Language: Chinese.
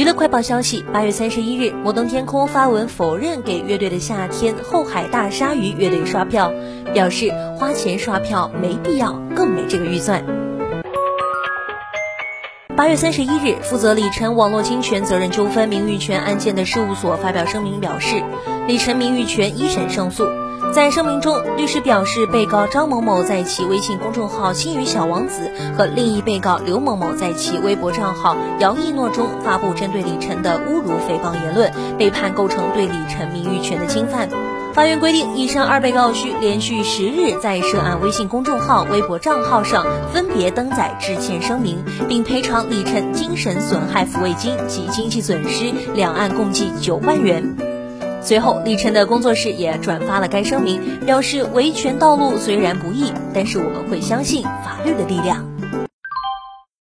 娱乐快报消息：八月三十一日，摩登天空发文否认给乐队的夏天、后海大鲨鱼乐队刷票，表示花钱刷票没必要，更没这个预算。八月三十一日，负责李晨网络侵权责任纠纷名誉权案件的事务所发表声明表示，李晨名誉权一审胜诉。在声明中，律师表示，被告张某某在其微信公众号“星语小王子”和另一被告刘某某在其微博账号“姚一诺”中发布针对李晨的侮辱、诽谤言论，被判构成对李晨名誉权的侵犯。法院规定，以上二被告需连续十日在涉案微信公众号、微博账号上分别登载致歉声明，并赔偿李晨精神损害抚慰金及经济损失两案共计九万元。随后，李晨的工作室也转发了该声明，表示维权道路虽然不易，但是我们会相信法律的力量。